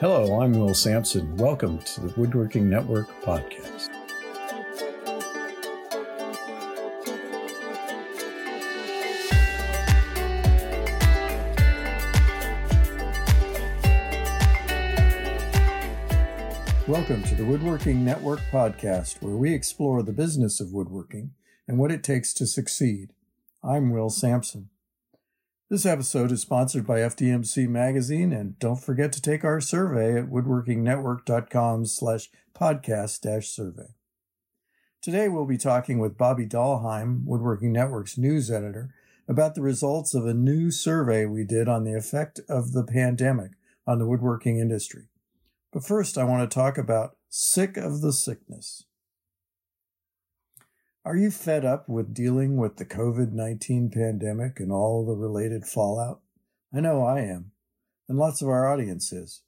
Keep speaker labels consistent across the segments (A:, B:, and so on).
A: Hello, I'm Will Sampson. Welcome to the Woodworking Network podcast. Welcome to the Woodworking Network podcast, where we explore the business of woodworking and what it takes to succeed. I'm Will Sampson. This episode is sponsored by FDMC Magazine, and don't forget to take our survey at woodworkingnetwork.com slash podcast dash survey. Today we'll be talking with Bobby Dalheim, Woodworking Network's news editor, about the results of a new survey we did on the effect of the pandemic on the woodworking industry. But first, I want to talk about sick of the sickness. Are you fed up with dealing with the COVID 19 pandemic and all the related fallout? I know I am, and lots of our audience is.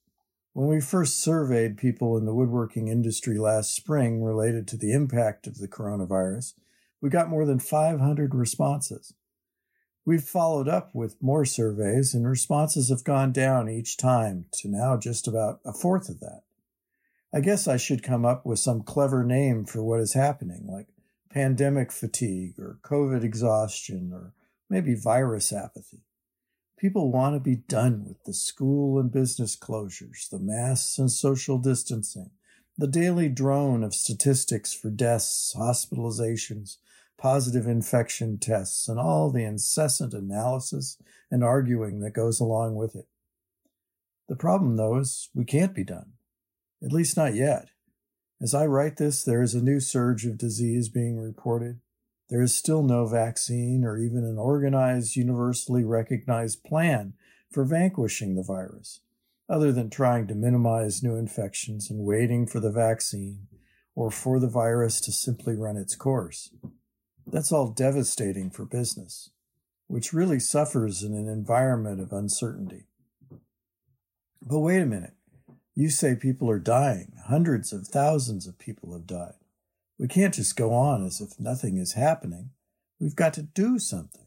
A: When we first surveyed people in the woodworking industry last spring related to the impact of the coronavirus, we got more than 500 responses. We've followed up with more surveys, and responses have gone down each time to now just about a fourth of that. I guess I should come up with some clever name for what is happening, like pandemic fatigue or COVID exhaustion or maybe virus apathy. People want to be done with the school and business closures, the masks and social distancing, the daily drone of statistics for deaths, hospitalizations, positive infection tests, and all the incessant analysis and arguing that goes along with it. The problem, though, is we can't be done, at least not yet. As I write this, there is a new surge of disease being reported. There is still no vaccine or even an organized, universally recognized plan for vanquishing the virus, other than trying to minimize new infections and waiting for the vaccine or for the virus to simply run its course. That's all devastating for business, which really suffers in an environment of uncertainty. But wait a minute. You say people are dying. Hundreds of thousands of people have died. We can't just go on as if nothing is happening. We've got to do something.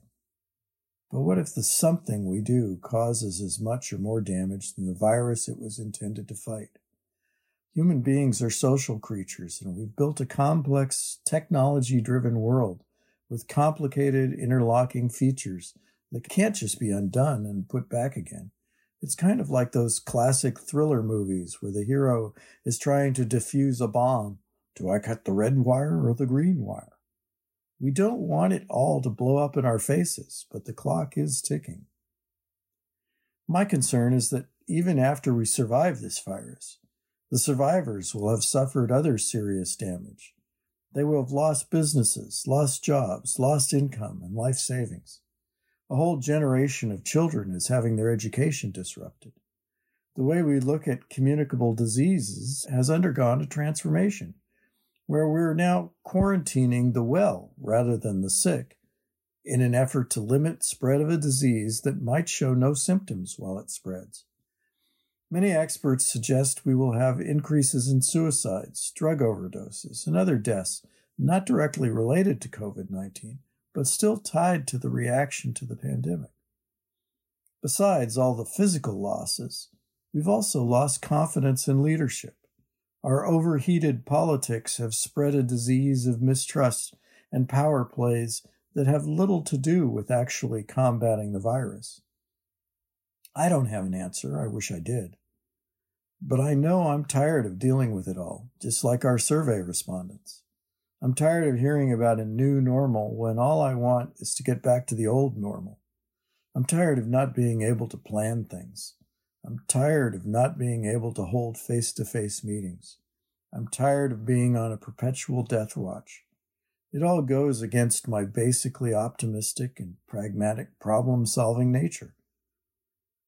A: But what if the something we do causes as much or more damage than the virus it was intended to fight? Human beings are social creatures, and we've built a complex, technology driven world with complicated, interlocking features that can't just be undone and put back again. It's kind of like those classic thriller movies where the hero is trying to defuse a bomb. Do I cut the red wire or the green wire? We don't want it all to blow up in our faces, but the clock is ticking. My concern is that even after we survive this virus, the survivors will have suffered other serious damage. They will have lost businesses, lost jobs, lost income, and life savings. A whole generation of children is having their education disrupted. The way we look at communicable diseases has undergone a transformation, where we're now quarantining the well rather than the sick in an effort to limit spread of a disease that might show no symptoms while it spreads. Many experts suggest we will have increases in suicides, drug overdoses, and other deaths not directly related to COVID 19, but still tied to the reaction to the pandemic. Besides all the physical losses, we've also lost confidence in leadership. Our overheated politics have spread a disease of mistrust and power plays that have little to do with actually combating the virus. I don't have an answer. I wish I did. But I know I'm tired of dealing with it all, just like our survey respondents. I'm tired of hearing about a new normal when all I want is to get back to the old normal. I'm tired of not being able to plan things. I'm tired of not being able to hold face to face meetings. I'm tired of being on a perpetual death watch. It all goes against my basically optimistic and pragmatic problem solving nature.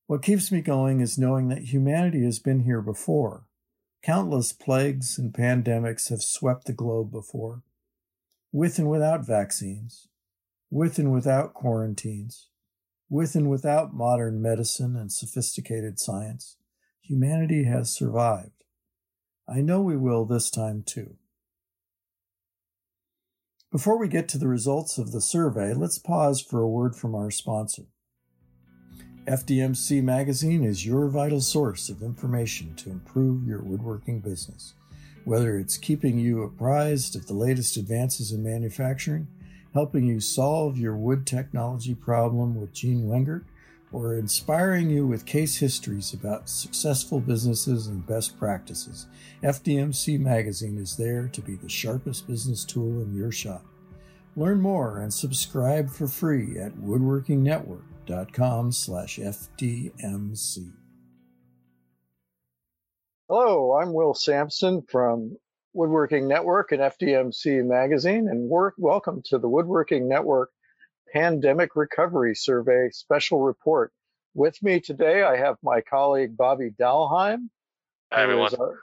A: What keeps me going is knowing that humanity has been here before Countless plagues and pandemics have swept the globe before, with and without vaccines, with and without quarantines, with and without modern medicine and sophisticated science. Humanity has survived. I know we will this time too. Before we get to the results of the survey, let's pause for a word from our sponsor.
B: FDMC Magazine is your vital source of information to improve your woodworking business. Whether it's keeping you apprised of the latest advances in manufacturing, helping you solve your wood technology problem with Gene Wengert, or inspiring you with case histories about successful businesses and best practices, FDMC Magazine is there to be the sharpest business tool in your shop. Learn more and subscribe for free at woodworkingnetwork.com slash FDMC.
A: Hello, I'm Will Sampson from Woodworking Network and FDMC Magazine, and work, welcome to the Woodworking Network Pandemic Recovery Survey Special Report. With me today, I have my colleague Bobby Dalheim,
C: Hi, everyone.
A: is our,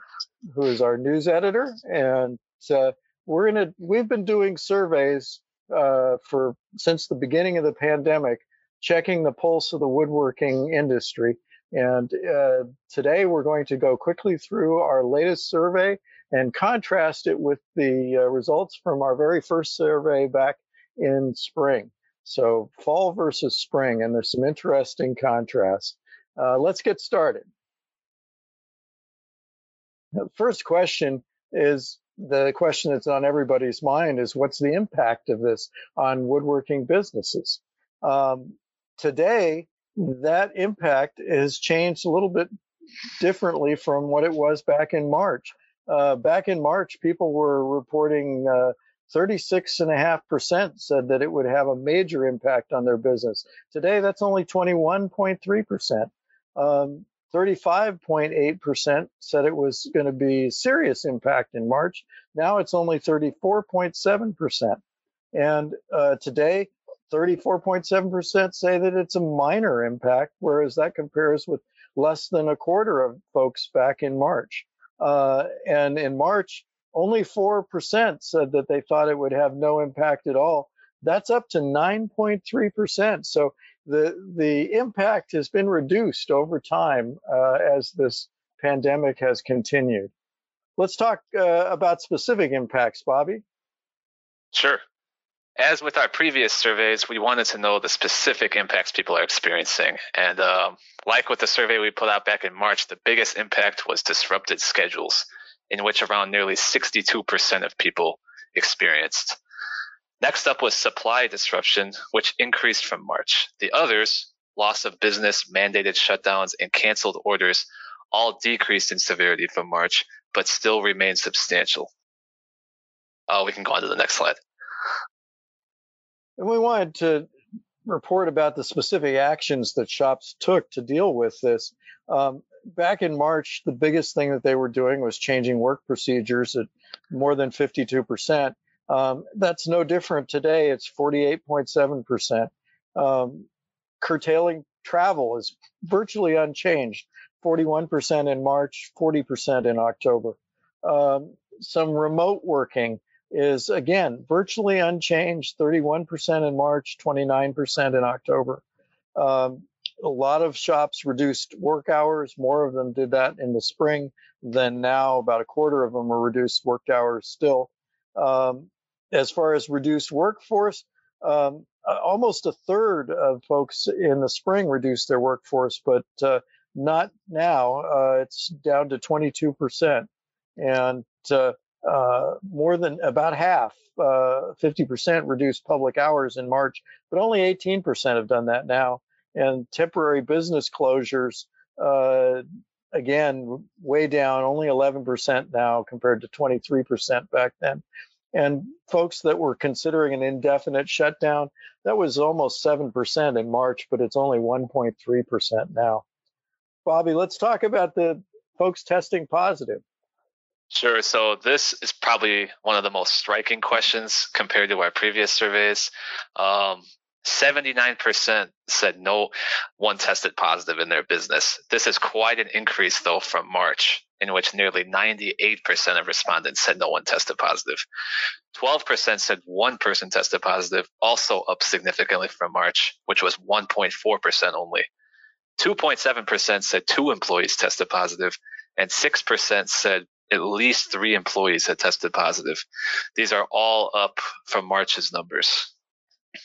A: who is our news editor, and uh, we're gonna we've been doing surveys uh, for since the beginning of the pandemic, checking the pulse of the woodworking industry. And uh, today we're going to go quickly through our latest survey and contrast it with the uh, results from our very first survey back in spring. So fall versus spring, and there's some interesting contrasts. Uh, let's get started. The first question is the question that's on everybody's mind is what's the impact of this on woodworking businesses? Um, today, that impact has changed a little bit differently from what it was back in March. Uh, back in March, people were reporting uh, 36.5% said that it would have a major impact on their business. Today, that's only 21.3%. Um, 35.8% said it was going to be serious impact in March. Now it's only 34.7%. And uh, today, 34.7% say that it's a minor impact, whereas that compares with less than a quarter of folks back in March. Uh, and in March, only 4% said that they thought it would have no impact at all. That's up to 9.3%. So the the impact has been reduced over time uh, as this pandemic has continued. Let's talk uh, about specific impacts, Bobby.
C: Sure. As with our previous surveys, we wanted to know the specific impacts people are experiencing. And um, like with the survey we put out back in March, the biggest impact was disrupted schedules, in which around nearly 62% of people experienced. Next up was supply disruption, which increased from March. The others, loss of business, mandated shutdowns, and canceled orders, all decreased in severity from March, but still remain substantial. Uh, we can go on to the next slide.
A: And we wanted to report about the specific actions that shops took to deal with this. Um, back in March, the biggest thing that they were doing was changing work procedures at more than 52%. Um, that's no different today. It's 48.7%. Um, curtailing travel is virtually unchanged 41% in March, 40% in October. Um, some remote working is again virtually unchanged 31% in March, 29% in October. Um, a lot of shops reduced work hours. More of them did that in the spring than now. About a quarter of them are reduced work hours still. Um, as far as reduced workforce, um, almost a third of folks in the spring reduced their workforce, but uh, not now. Uh, it's down to 22%. And uh, uh, more than about half, uh, 50% uh, reduced public hours in March, but only 18% have done that now. And temporary business closures, uh, again, way down, only 11% now compared to 23% back then. And folks that were considering an indefinite shutdown, that was almost 7% in March, but it's only 1.3% now. Bobby, let's talk about the folks testing positive.
C: Sure. So this is probably one of the most striking questions compared to our previous surveys. Um, 79% said no one tested positive in their business. This is quite an increase, though, from March, in which nearly 98% of respondents said no one tested positive. 12% said one person tested positive, also up significantly from March, which was 1.4% only. 2.7% said two employees tested positive, and 6% said at least three employees had tested positive. These are all up from March's numbers.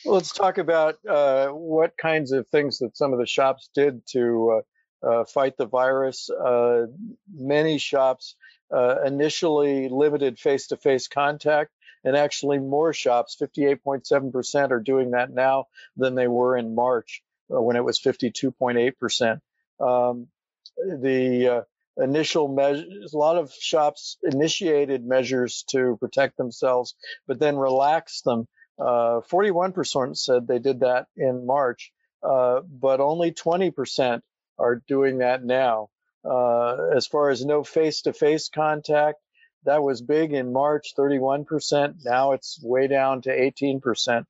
A: Let's talk about uh, what kinds of things that some of the shops did to uh, uh, fight the virus. Uh, many shops uh, initially limited face to face contact, and actually, more shops, 58.7%, are doing that now than they were in March uh, when it was 52.8%. Um, the initial measures, a lot of shops initiated measures to protect themselves, but then relaxed them. Uh, 41% said they did that in March, uh, but only 20% are doing that now. Uh, as far as no face to face contact, that was big in March, 31%. Now it's way down to 18%.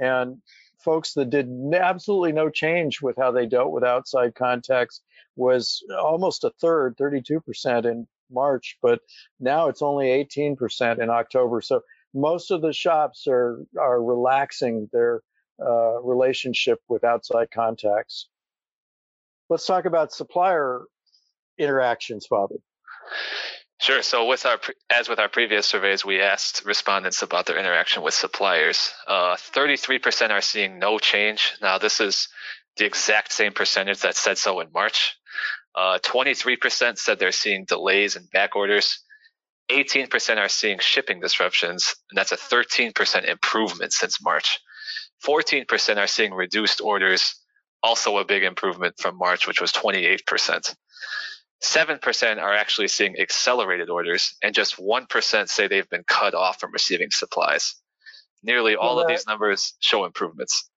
A: And folks that did absolutely no change with how they dealt with outside contacts was almost a third, 32% in March, but now it's only 18% in October. So most of the shops are are relaxing their uh, relationship with outside contacts. Let's talk about supplier interactions, Bobby.
C: Sure. So, with our as with our previous surveys, we asked respondents about their interaction with suppliers. Uh, 33% are seeing no change. Now, this is the exact same percentage that said so in March. Uh, 23% said they're seeing delays and back orders. 18% are seeing shipping disruptions, and that's a 13% improvement since March. 14% are seeing reduced orders, also a big improvement from March, which was 28%. 7% are actually seeing accelerated orders, and just 1% say they've been cut off from receiving supplies. Nearly all well, of these numbers show improvements.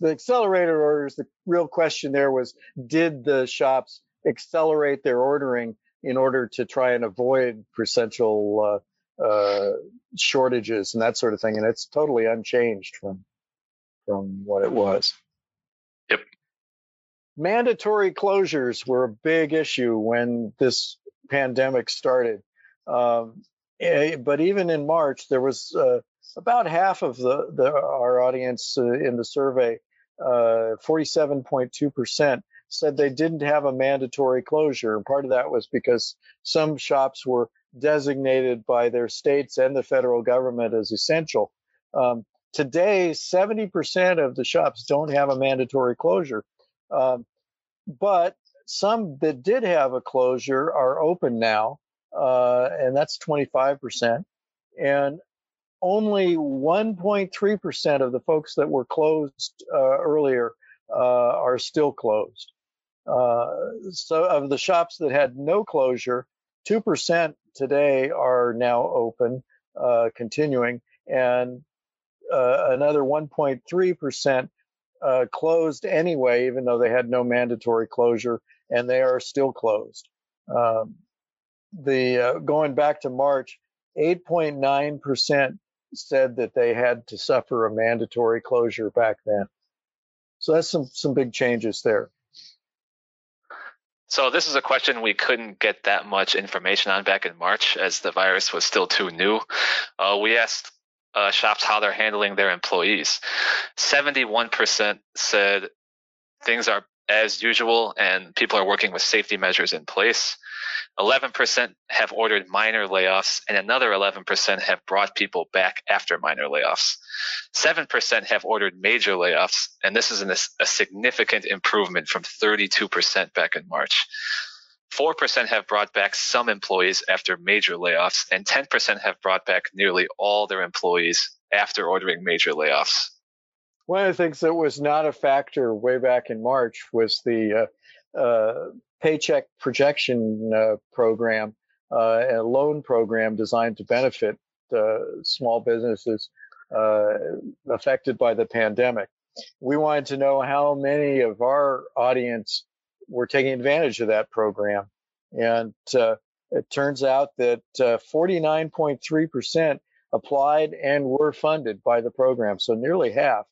A: The accelerated orders, the real question there was did the shops accelerate their ordering in order to try and avoid potential uh, uh, shortages and that sort of thing? And it's totally unchanged from from what it was.
C: Yep
A: mandatory closures were a big issue when this pandemic started. Um, eh, but even in March, there was uh, about half of the, the our audience uh, in the survey, 47.2%, uh, said they didn't have a mandatory closure. And part of that was because some shops were designated by their states and the federal government as essential. Um, today, 70% of the shops don't have a mandatory closure. Um, but some that did have a closure are open now, uh, and that's 25%. And only 1.3% of the folks that were closed uh, earlier uh, are still closed. Uh, so, of the shops that had no closure, 2% today are now open, uh, continuing, and uh, another 1.3% uh, closed anyway, even though they had no mandatory closure, and they are still closed. Um, the going back to March, 8.9% said that they had to suffer a mandatory closure back then. So that's some some big changes there.
C: So this is a question we couldn't get that much information on back in March, as the virus was still too new. Uh, we asked uh, shops how they're handling their employees. 71% said things are as usual and people are working with safety measures in place. 11% have ordered minor layoffs and another 11% have brought people back after minor layoffs. 7% have ordered major layoffs and this is an, a significant improvement from 32% back in March. 4% have brought back some employees after major layoffs, and 10% have brought back nearly all their employees after ordering major layoffs.
A: One of the things that was not a factor way back in March was the uh, uh, paycheck protection uh, program, uh, a loan program designed to benefit uh, small businesses uh, affected by the pandemic. We wanted to know how many of our audience were taking advantage of that program. And it turns out that uh, 49.3% applied and were funded by the program, so nearly half.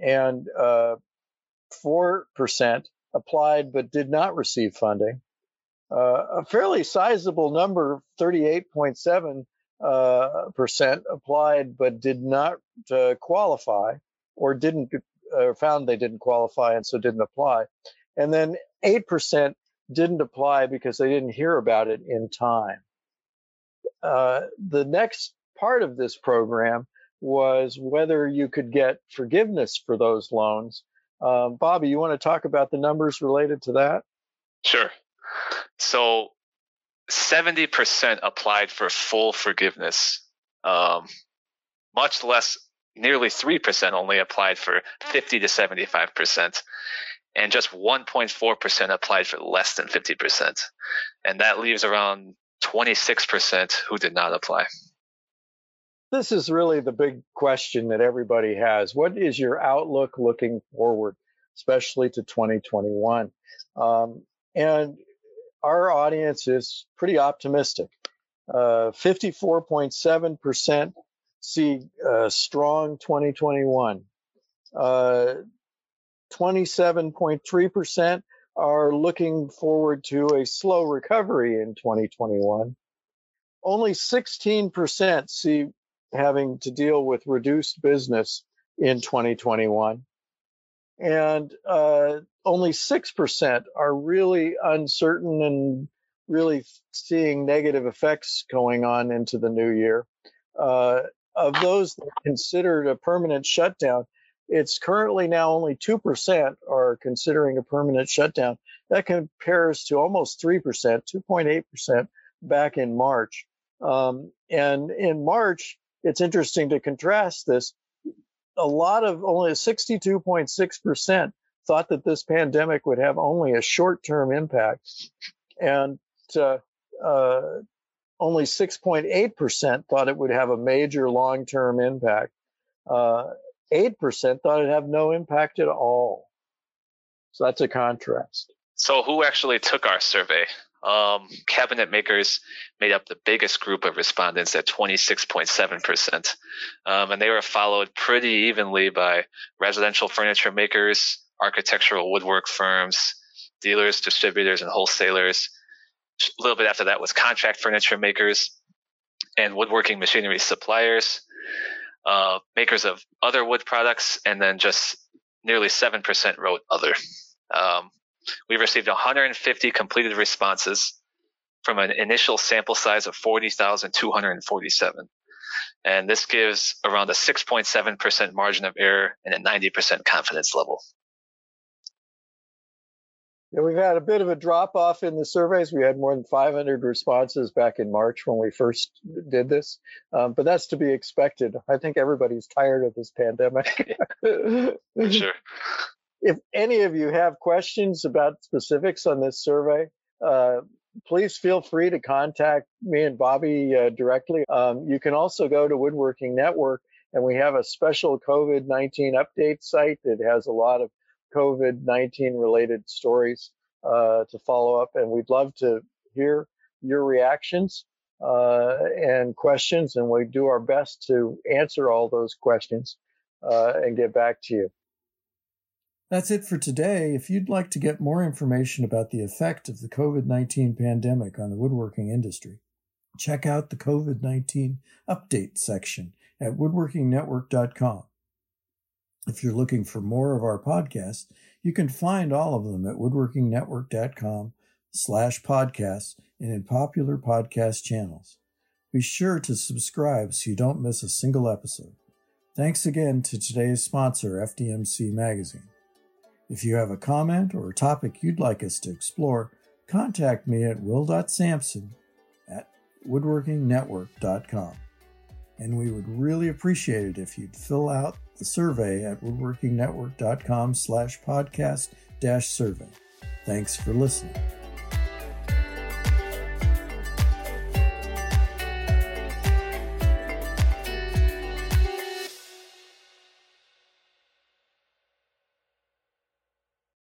A: And uh, 4% applied but did not receive funding. Uh, a fairly sizable number, 38.7 uh, percent applied but did not uh, qualify or didn't found they didn't qualify and so didn't apply and then 8% didn't apply because they didn't hear about it in time. Uh, the next part of this program was whether you could get forgiveness for those loans. Um, Bobby, you want to talk about the numbers related to that?
C: Sure. So 70% applied for full forgiveness. Um, much less, nearly 3% only applied for 50 to 75%. And just 1.4% applied for less than 50%. And that leaves around 26% who did not apply.
A: This is really the big question that everybody has. What is your outlook looking forward, especially to 2021? Um, and our audience is pretty optimistic. Uh, 54.7% see a strong 2021. Uh, 27.3% are looking forward to a slow recovery in 2021. Only 16% see having to deal with reduced business in 2021 and uh, only 6% are really uncertain and really seeing negative effects going on into the new year. Uh, of those that considered a permanent shutdown, it's currently now only 2% are considering a permanent shutdown. That compares to almost 3%, 2.8% back in March. Um, and in March, it's interesting to contrast this a lot of only 62.6% thought that this pandemic would have only a short term impact. And uh, uh, only 6.8% thought it would have a major long term impact. Uh, 8% thought it'd have no impact at all. So that's a contrast.
C: So, who actually took our survey? Um, cabinet makers made up the biggest group of respondents at 26.7%. Um, and they were followed pretty evenly by residential furniture makers, architectural woodwork firms, dealers, distributors, and wholesalers. A little bit after that was contract furniture makers and woodworking machinery suppliers, uh, makers of other wood products, and then just nearly 7% wrote other. Um, we received 150 completed responses from an initial sample size of 40,247. And this gives around a 6.7% margin of error and a 90% confidence level.
A: Yeah, we've had a bit of a drop off in the surveys. We had more than 500 responses back in March when we first did this, um, but that's to be expected. I think everybody's tired of this pandemic.
C: sure
A: if any of you have questions about specifics on this survey, uh, please feel free to contact me and Bobby uh, directly. Um, you can also go to Woodworking Network, and we have a special COVID 19 update site that has a lot of COVID 19 related stories uh, to follow up. And we'd love to hear your reactions uh, and questions, and we do our best to answer all those questions uh, and get back to you.
B: That's it for today. If you'd like to get more information about the effect of the COVID 19 pandemic on the woodworking industry, check out the COVID 19 update section at woodworkingnetwork.com. If you're looking for more of our podcasts, you can find all of them at woodworkingnetwork.com slash podcasts and in popular podcast channels. Be sure to subscribe so you don't miss a single episode. Thanks again to today's sponsor, FDMC Magazine. If you have a comment or a topic you'd like us to explore, contact me at will.sampson at woodworkingnetwork.com. And we would really appreciate it if you'd fill out the survey at woodworkingnetwork.com slash podcast dash survey. Thanks for listening.